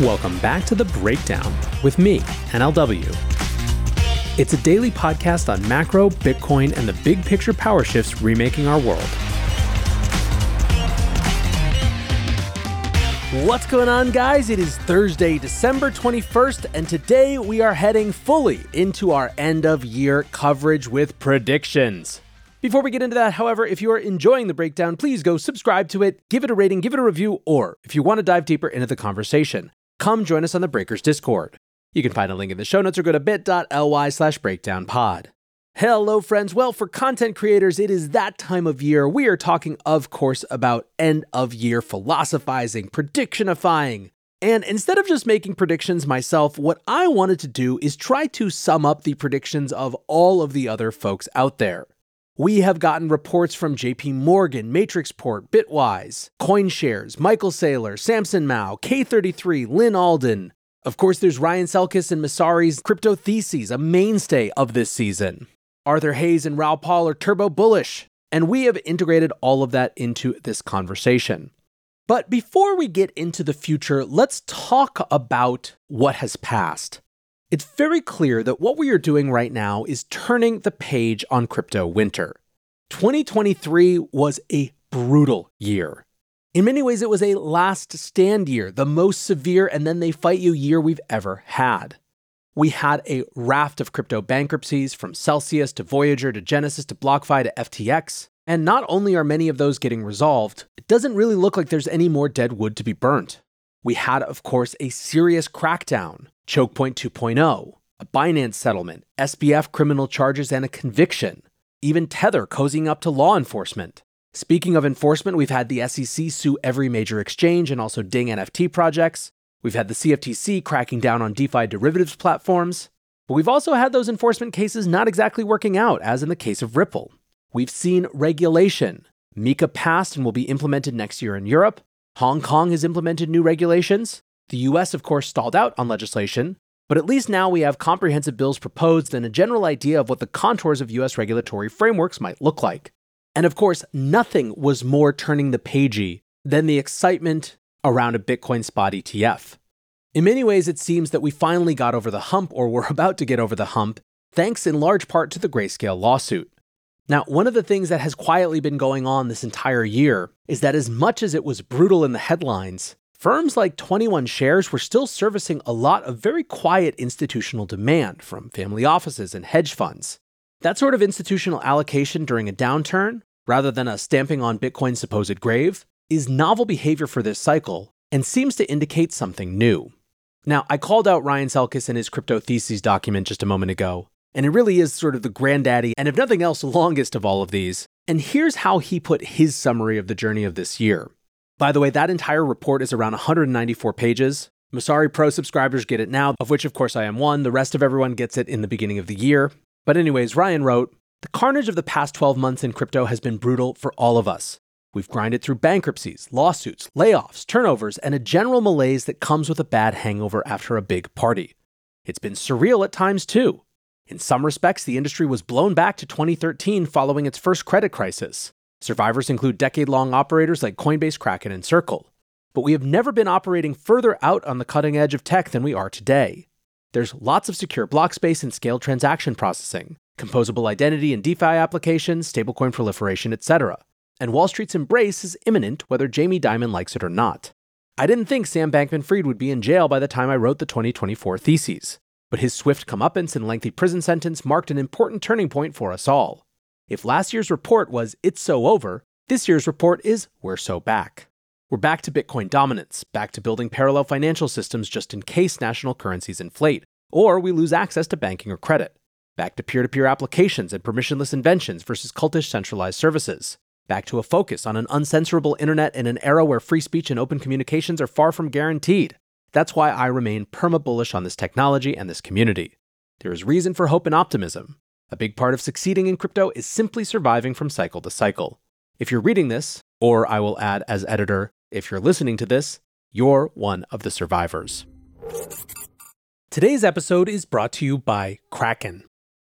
Welcome back to The Breakdown with me, NLW. It's a daily podcast on macro, Bitcoin, and the big picture power shifts remaking our world. What's going on, guys? It is Thursday, December 21st, and today we are heading fully into our end of year coverage with predictions. Before we get into that, however, if you are enjoying the breakdown, please go subscribe to it, give it a rating, give it a review, or if you want to dive deeper into the conversation, come join us on the Breakers Discord. You can find a link in the show notes or go to bit.ly slash breakdownpod. Hello, friends. Well, for content creators, it is that time of year. We are talking, of course, about end of year philosophizing, predictionifying. And instead of just making predictions myself, what I wanted to do is try to sum up the predictions of all of the other folks out there. We have gotten reports from JP Morgan, Matrixport, Bitwise, CoinShares, Michael Saylor, Samson Mow, K33, Lyn Alden. Of course, there's Ryan Selkis and Messari's Crypto Theses, a mainstay of this season. Arthur Hayes and Raoul Paul are turbo bullish, and we have integrated all of that into this conversation. But before we get into the future, let's talk about what has passed. It's very clear that what we are doing right now is turning the page on crypto winter. 2023 was a brutal year. In many ways, it was a last stand year, the most severe and then they fight you year we've ever had. We had a raft of crypto bankruptcies from Celsius to Voyager to Genesis to BlockFi to FTX. And not only are many of those getting resolved, it doesn't really look like there's any more dead wood to be burnt. We had, of course, a serious crackdown, Chokepoint 2.0, a Binance settlement, SBF criminal charges, and a conviction. Even Tether cozying up to law enforcement. Speaking of enforcement, we've had the SEC sue every major exchange and also ding NFT projects. We've had the CFTC cracking down on DeFi derivatives platforms. But we've also had those enforcement cases not exactly working out, as in the case of Ripple. We've seen regulation. MiCA passed and will be implemented next year in Europe. Hong Kong has implemented new regulations. The US, of course, stalled out on legislation. But at least now we have comprehensive bills proposed and a general idea of what the contours of US regulatory frameworks might look like. And of course, nothing was more turning the pagey than the excitement around a Bitcoin spot ETF. In many ways, it seems that we finally got over the hump, or we're about to get over the hump, thanks in large part to the Grayscale lawsuit. Now, one of the things that has quietly been going on this entire year is that as much as it was brutal in the headlines, firms like 21 Shares were still servicing a lot of very quiet institutional demand from family offices and hedge funds. That sort of institutional allocation during a downturn, rather than a stamping on Bitcoin's supposed grave, is novel behavior for this cycle and seems to indicate something new. Now, I called out Ryan Selkis in his Crypto Theses document just a moment ago, and it really is sort of the granddaddy, and if nothing else, longest of all of these. And here's how he put his summary of the journey of this year. By the way, that entire report is around 194 pages. Messari Pro subscribers get it now, of which, of course, I am one. The rest of everyone gets it in the beginning of the year. But, anyways, Ryan wrote The carnage of the past 12 months in crypto has been brutal for all of us. We've grinded through bankruptcies, lawsuits, layoffs, turnovers, and a general malaise that comes with a bad hangover after a big party. It's been surreal at times, too. In some respects, the industry was blown back to 2013 following its first credit crisis. Survivors include decade long operators like Coinbase, Kraken, and Circle. But we have never been operating further out on the cutting edge of tech than we are today. There's lots of secure block space and scaled transaction processing, composable identity and DeFi applications, stablecoin proliferation, etc. And Wall Street's embrace is imminent whether Jamie Dimon likes it or not. I didn't think Sam Bankman Fried would be in jail by the time I wrote the 2024 theses. But his swift comeuppance and lengthy prison sentence marked an important turning point for us all. If last year's report was It's So Over, this year's report is We're So Back. We're back to Bitcoin dominance, back to building parallel financial systems just in case national currencies inflate, or we lose access to banking or credit. Back to peer to peer applications and permissionless inventions versus cultish centralized services. Back to a focus on an uncensorable internet in an era where free speech and open communications are far from guaranteed. That's why I remain perma bullish on this technology and this community. There is reason for hope and optimism. A big part of succeeding in crypto is simply surviving from cycle to cycle. If you're reading this, or I will add as editor, if you're listening to this, you're one of the survivors. Today's episode is brought to you by Kraken.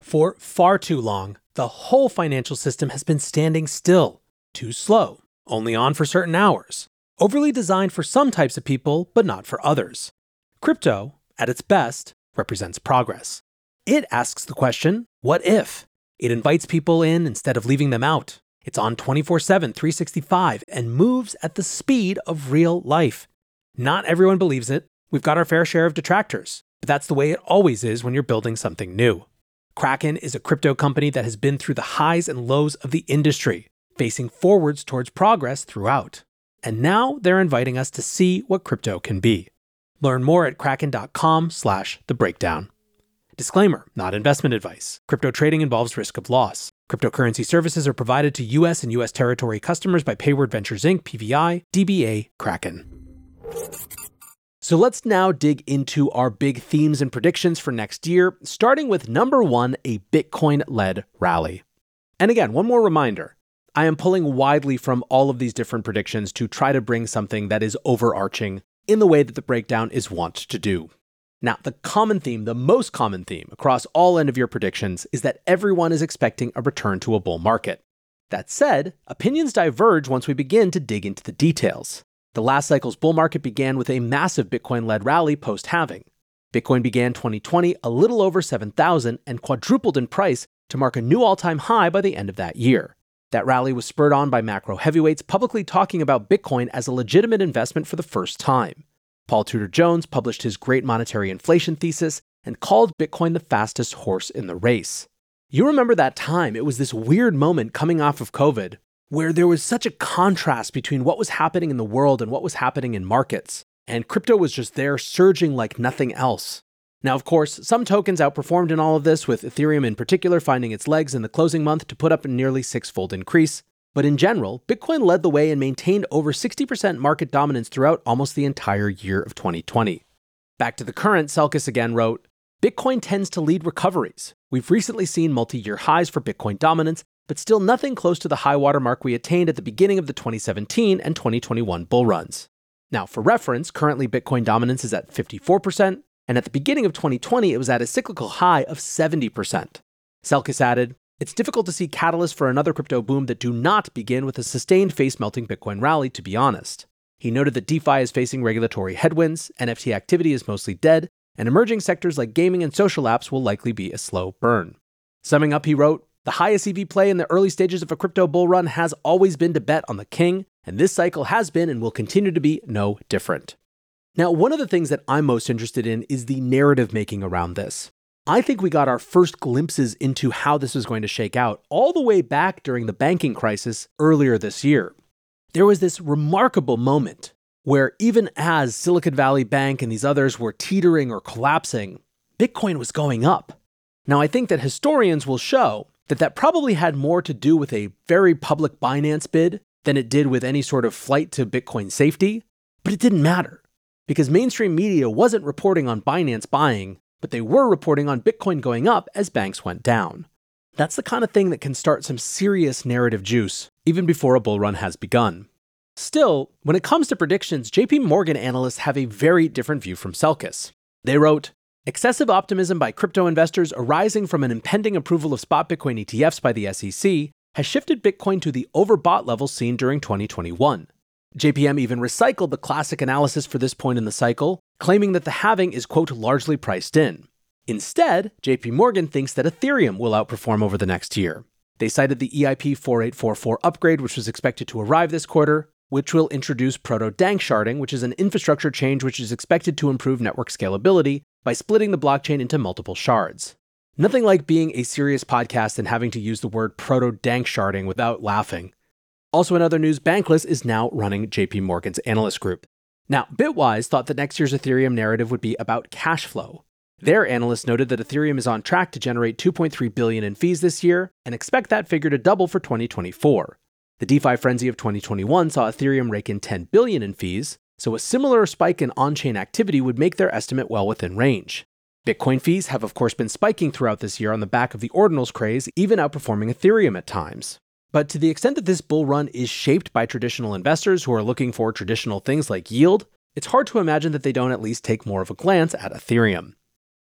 For far too long, the whole financial system has been standing still, too slow, only on for certain hours overly designed for some types of people, but not for others. Crypto, at its best, represents progress. It asks the question, what if? It invites people in instead of leaving them out. It's on 24 7, 365, and moves at the speed of real life. Not everyone believes it. We've got our fair share of detractors, but that's the way it always is when you're building something new. Kraken is a crypto company that has been through the highs and lows of the industry, facing forwards towards progress throughout. And now they're inviting us to see what crypto can be. Learn more at kraken.com slash the breakdown. Disclaimer, not investment advice. Crypto trading involves risk of loss. Cryptocurrency services are provided to US and US territory customers by Payward Ventures Inc., PVI, DBA, Kraken. So let's now dig into our big themes and predictions for next year, starting with number one, a Bitcoin led rally. And again, one more reminder I am pulling widely from all of these different predictions to try to bring something that is overarching in the way that the breakdown is wont to do. Now, the common theme, the most common theme across all end of year predictions is that everyone is expecting a return to a bull market. That said, opinions diverge once we begin to dig into the details. The last cycle's bull market began with a massive Bitcoin led rally post halving. Bitcoin began 2020 a little over 7,000 and quadrupled in price to mark a new all time high by the end of that year. That rally was spurred on by macro heavyweights publicly talking about Bitcoin as a legitimate investment for the first time. Paul Tudor Jones published his Great Monetary Inflation thesis and called Bitcoin the fastest horse in the race. You remember that time, it was this weird moment coming off of COVID where there was such a contrast between what was happening in the world and what was happening in markets. And crypto was just there surging like nothing else. Now, of course, some tokens outperformed in all of this, with Ethereum in particular finding its legs in the closing month to put up a nearly six fold increase. But in general, Bitcoin led the way and maintained over 60% market dominance throughout almost the entire year of 2020. Back to the current, Selkis again wrote Bitcoin tends to lead recoveries. We've recently seen multi year highs for Bitcoin dominance, but still nothing close to the high water mark we attained at the beginning of the 2017 and 2021 bull runs. Now, for reference, currently Bitcoin dominance is at 54%, and at the beginning of 2020, it was at a cyclical high of 70%. Selkis added, It's difficult to see catalysts for another crypto boom that do not begin with a sustained face melting Bitcoin rally, to be honest. He noted that DeFi is facing regulatory headwinds, NFT activity is mostly dead, and emerging sectors like gaming and social apps will likely be a slow burn. Summing up, he wrote, the highest EV play in the early stages of a crypto bull run has always been to bet on the king, and this cycle has been and will continue to be no different. Now, one of the things that I'm most interested in is the narrative making around this. I think we got our first glimpses into how this was going to shake out all the way back during the banking crisis earlier this year. There was this remarkable moment where, even as Silicon Valley Bank and these others were teetering or collapsing, Bitcoin was going up. Now, I think that historians will show that that probably had more to do with a very public Binance bid than it did with any sort of flight to Bitcoin safety, but it didn't matter because mainstream media wasn't reporting on Binance buying, but they were reporting on Bitcoin going up as banks went down. That's the kind of thing that can start some serious narrative juice even before a bull run has begun. Still, when it comes to predictions, JP Morgan analysts have a very different view from Selkis. They wrote, Excessive optimism by crypto investors arising from an impending approval of spot Bitcoin ETFs by the SEC has shifted Bitcoin to the overbought levels seen during 2021. JPM even recycled the classic analysis for this point in the cycle, claiming that the halving is, quote, largely priced in. Instead, JP Morgan thinks that Ethereum will outperform over the next year. They cited the EIP 4844 upgrade, which was expected to arrive this quarter, which will introduce proto dank sharding, which is an infrastructure change which is expected to improve network scalability by splitting the blockchain into multiple shards. Nothing like being a serious podcast and having to use the word proto dank sharding without laughing. Also, in other news, Bankless is now running JP Morgan's analyst group. Now, Bitwise thought that next year's Ethereum narrative would be about cash flow. Their analysts noted that Ethereum is on track to generate 2.3 billion in fees this year and expect that figure to double for 2024. The DeFi frenzy of 2021 saw Ethereum rake in 10 billion in fees, so a similar spike in on chain activity would make their estimate well within range. Bitcoin fees have, of course, been spiking throughout this year on the back of the ordinals craze, even outperforming Ethereum at times. But to the extent that this bull run is shaped by traditional investors who are looking for traditional things like yield, it's hard to imagine that they don't at least take more of a glance at Ethereum.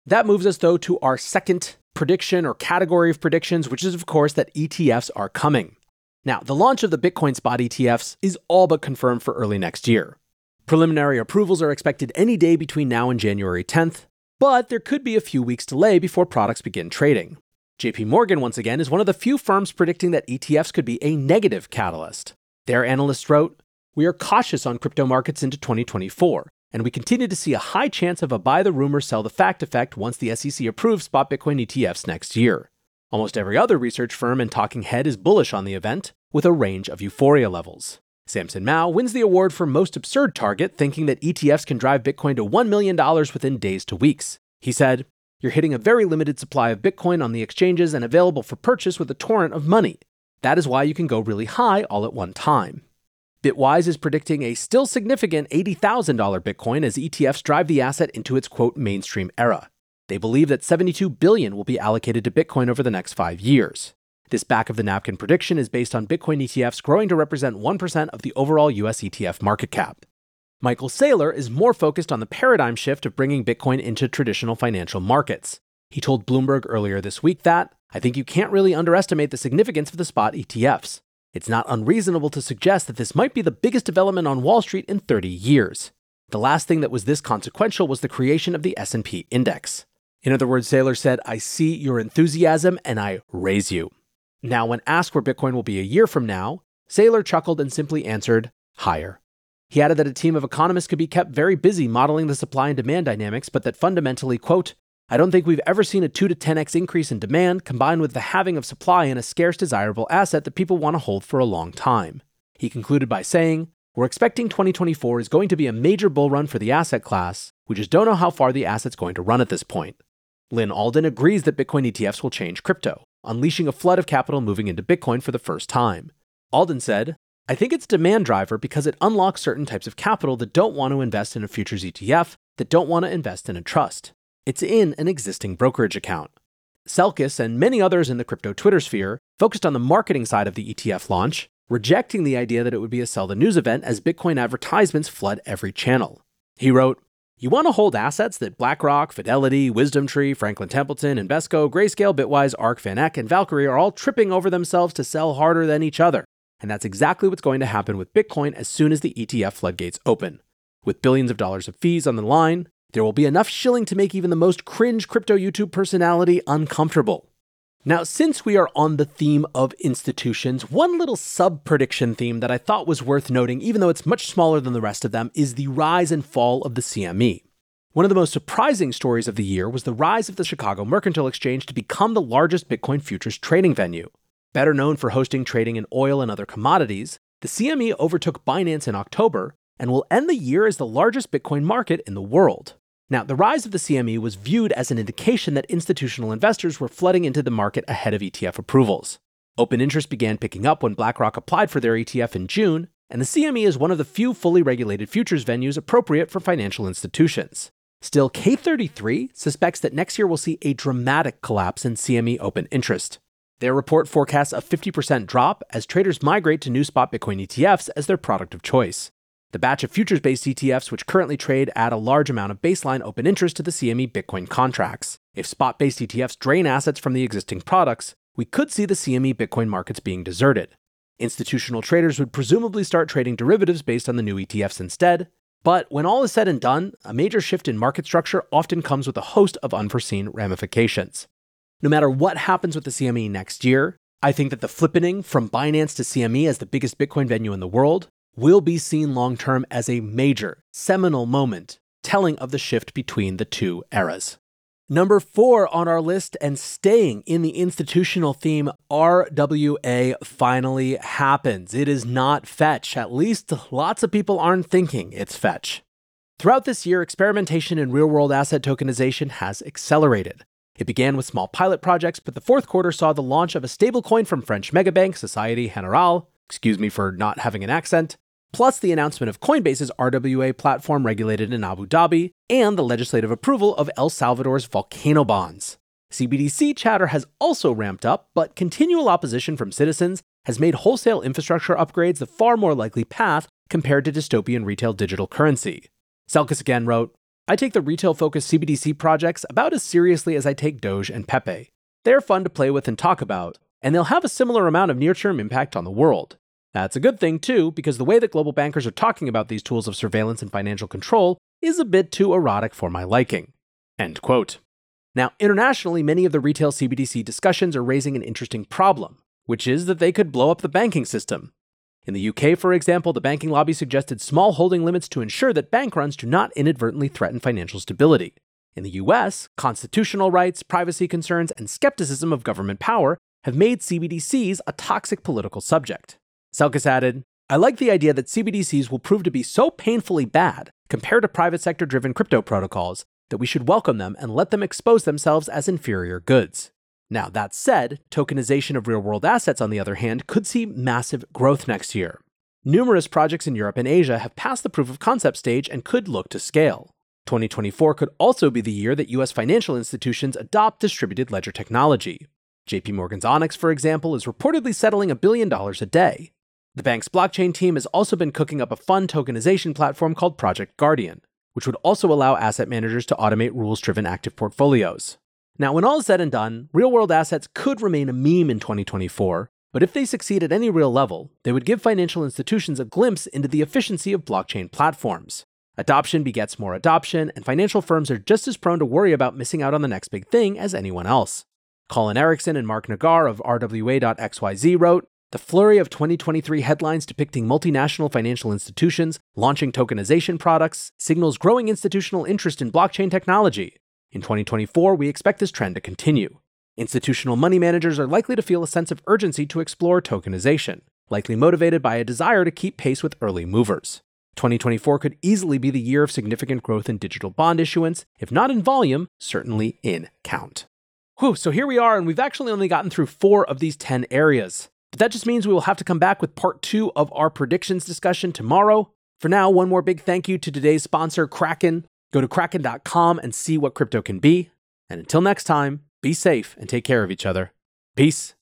That moves us, though, to our second prediction or category of predictions, which is, of course, that ETFs are coming. Now, the launch of the Bitcoin spot ETFs is all but confirmed for early next year. Preliminary approvals are expected any day between now and January 10th, but there could be a few weeks delay before products begin trading. JP Morgan, once again, is one of the few firms predicting that ETFs could be a negative catalyst. Their analysts wrote, We are cautious on crypto markets into 2024, and we continue to see a high chance of a buy the rumor, sell the fact effect once the SEC approves spot Bitcoin ETFs next year. Almost every other research firm and talking head is bullish on the event, with a range of euphoria levels. Samson Mow wins the award for most absurd target, thinking that ETFs can drive Bitcoin to $1 million within days to weeks. He said, You're hitting a very limited supply of Bitcoin on the exchanges and available for purchase with a torrent of money. That is why you can go really high all at one time. Bitwise is predicting a still significant $80,000 Bitcoin as ETFs drive the asset into its quote mainstream era. They believe that 72 billion will be allocated to Bitcoin over the next 5 years. This back of the napkin prediction is based on Bitcoin ETFs growing to represent 1% of the overall US ETF market cap. Michael Saylor is more focused on the paradigm shift of bringing Bitcoin into traditional financial markets. He told Bloomberg earlier this week that, I think you can't really underestimate the significance of the spot ETFs. It's not unreasonable to suggest that this might be the biggest development on Wall Street in 30 years. The last thing that was this consequential was the creation of the S&P index. In other words, Saylor said, "I see your enthusiasm and I raise you." Now, when asked where Bitcoin will be a year from now, Saylor chuckled and simply answered, higher. He added that a team of economists could be kept very busy modeling the supply and demand dynamics, but that fundamentally, quote, I don't think we've ever seen a 2 to 10x increase in demand combined with the halving of supply in a scarce desirable asset that people want to hold for a long time. He concluded by saying, We're expecting 2024 is going to be a major bull run for the asset class. We just don't know how far the asset's going to run at this point. Lyn Alden agrees that Bitcoin ETFs will change crypto unleashing a flood of capital moving into Bitcoin for the first time. Alden said, I think it's demand driver because it unlocks certain types of capital that don't want to invest in a futures ETF, that don't want to invest in a trust. It's in an existing brokerage account. Selkis and many others in the crypto Twitter sphere focused on the marketing side of the ETF launch, rejecting the idea that it would be a sell the news event as Bitcoin advertisements flood every channel. He wrote, you want to hold assets that BlackRock, Fidelity, WisdomTree, Franklin Templeton, Invesco, Grayscale, Bitwise, ARK, VanEck, and Valkyrie are all tripping over themselves to sell harder than each other. And that's exactly what's going to happen with Bitcoin as soon as the ETF floodgates open. With billions of dollars of fees on the line, there will be enough shilling to make even the most cringe crypto YouTube personality uncomfortable. Now, since we are on the theme of institutions, one little sub prediction theme that I thought was worth noting, even though it's much smaller than the rest of them, is the rise and fall of the CME. One of the most surprising stories of the year was the rise of the Chicago Mercantile Exchange to become the largest Bitcoin futures trading venue. Better known for hosting trading in oil and other commodities, the CME overtook Binance in October and will end the year as the largest Bitcoin market in the world. Now, the rise of the CME was viewed as an indication that institutional investors were flooding into the market ahead of ETF approvals. Open interest began picking up when BlackRock applied for their ETF in June, and the CME is one of the few fully regulated futures venues appropriate for financial institutions. Still, K33 suspects that next year will see a dramatic collapse in CME open interest. Their report forecasts a 50% drop as traders migrate to new spot Bitcoin ETFs as their product of choice. The batch of futures based ETFs, which currently trade, add a large amount of baseline open interest to the CME Bitcoin contracts. If spot based ETFs drain assets from the existing products, we could see the CME Bitcoin markets being deserted. Institutional traders would presumably start trading derivatives based on the new ETFs instead. But when all is said and done, a major shift in market structure often comes with a host of unforeseen ramifications. No matter what happens with the CME next year, I think that the flippening from Binance to CME as the biggest Bitcoin venue in the world will be seen long term as a major, seminal moment telling of the shift between the two eras. Number four on our list, and staying in the institutional theme, RWA finally happens. It is not fetch. At least lots of people aren't thinking it's fetch. Throughout this year, experimentation in real world asset tokenization has accelerated. It began with small pilot projects, but the fourth quarter saw the launch of a stablecoin from French megabank Societe Generale, excuse me for not having an accent, plus the announcement of Coinbase's RWA platform regulated in Abu Dhabi, and the legislative approval of El Salvador's volcano bonds. CBDC chatter has also ramped up, but continual opposition from citizens has made wholesale infrastructure upgrades the far more likely path compared to dystopian retail digital currency. Selkis again wrote, I take the retail focused CBDC projects about as seriously as I take Doge and Pepe. They're fun to play with and talk about, and they'll have a similar amount of near term impact on the world. That's a good thing, too, because the way that global bankers are talking about these tools of surveillance and financial control is a bit too erotic for my liking. End quote. Now, internationally, many of the retail CBDC discussions are raising an interesting problem, which is that they could blow up the banking system. In the UK, for example, the banking lobby suggested small holding limits to ensure that bank runs do not inadvertently threaten financial stability. In the US, constitutional rights, privacy concerns, and skepticism of government power have made CBDCs a toxic political subject. Selkis added, I like the idea that CBDCs will prove to be so painfully bad compared to private sector driven crypto protocols that we should welcome them and let them expose themselves as inferior goods. Now, that said, tokenization of real world assets, on the other hand, could see massive growth next year. Numerous projects in Europe and Asia have passed the proof of concept stage and could look to scale. 2024 could also be the year that US financial institutions adopt distributed ledger technology. JP Morgan's Onyx, for example, is reportedly settling a billion dollars a day. The bank's blockchain team has also been cooking up a fun tokenization platform called Project Guardian, which would also allow asset managers to automate rules driven active portfolios. Now, when all is said and done, real world assets could remain a meme in 2024, but if they succeed at any real level, they would give financial institutions a glimpse into the efficiency of blockchain platforms. Adoption begets more adoption, and financial firms are just as prone to worry about missing out on the next big thing as anyone else. Colin Erickson and Mark Nagar of RWA.xyz wrote the flurry of 2023 headlines depicting multinational financial institutions launching tokenization products signals growing institutional interest in blockchain technology. In 2024, we expect this trend to continue. Institutional money managers are likely to feel a sense of urgency to explore tokenization, likely motivated by a desire to keep pace with early movers. 2024 could easily be the year of significant growth in digital bond issuance, if not in volume, certainly in count. Whew, so here we are, and we've actually only gotten through four of these 10 areas. But that just means we will have to come back with part two of our predictions discussion tomorrow. For now, one more big thank you to today's sponsor, Kraken. Go to kraken.com and see what crypto can be. And until next time, be safe and take care of each other. Peace.